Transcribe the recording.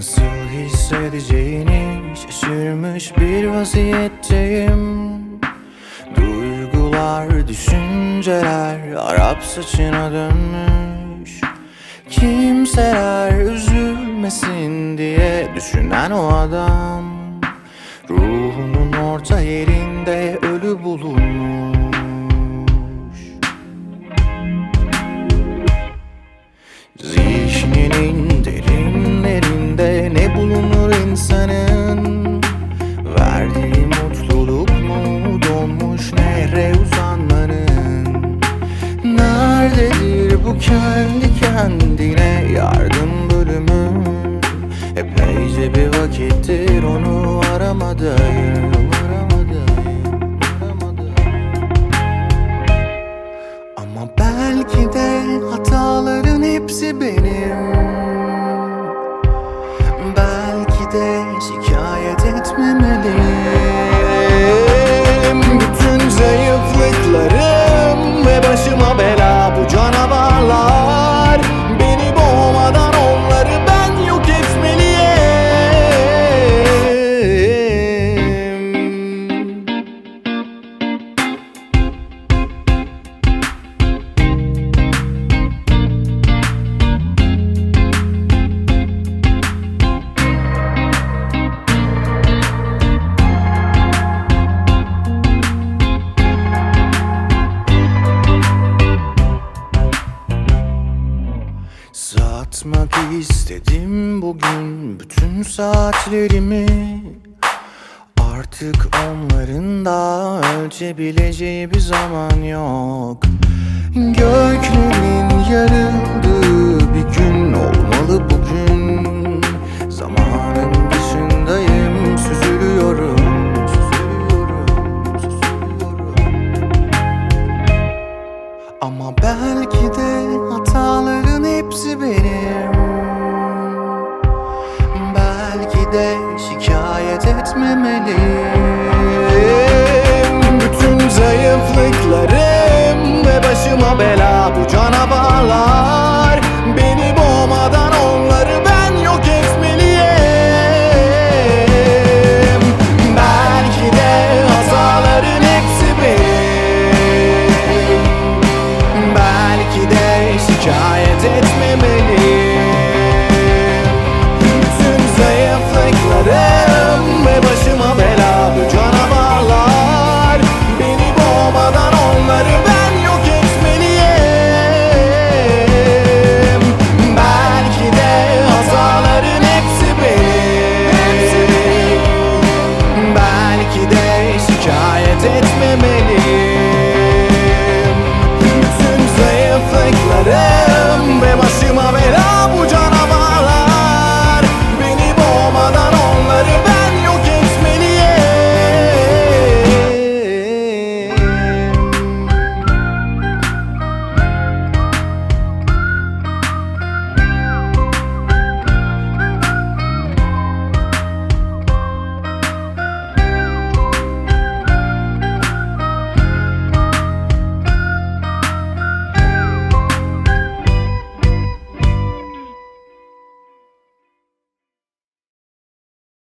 Nasıl hissedeceğini şaşırmış bir vaziyetteyim. Duygular, düşünceler Arap saçına dönmüş. Kimseler üzülmesin diye düşünen o adam. Ruhunun orta yerinde kendi kendine yardım bölümü. Epeyce bir vakittir onu aramadayım Aramadayım, ama belki de hataların hepsi benim. Belki de şikayet etmemeliyim istedim bugün bütün saatlerimi. Artık onların da ölçebileceği bir zaman yok. Göklerin yarıldığı bir gün olmalı bugün. Zamanın dışındayım süzülüyorum Süzülüyorum, süzülüyorum. Ama belki de hataların hepsi benim de şikayet etmemeliyim. Bütün zayıflıklarım ve başıma bela bu canavarlar etmemeliyim Bütün zayıflıklarım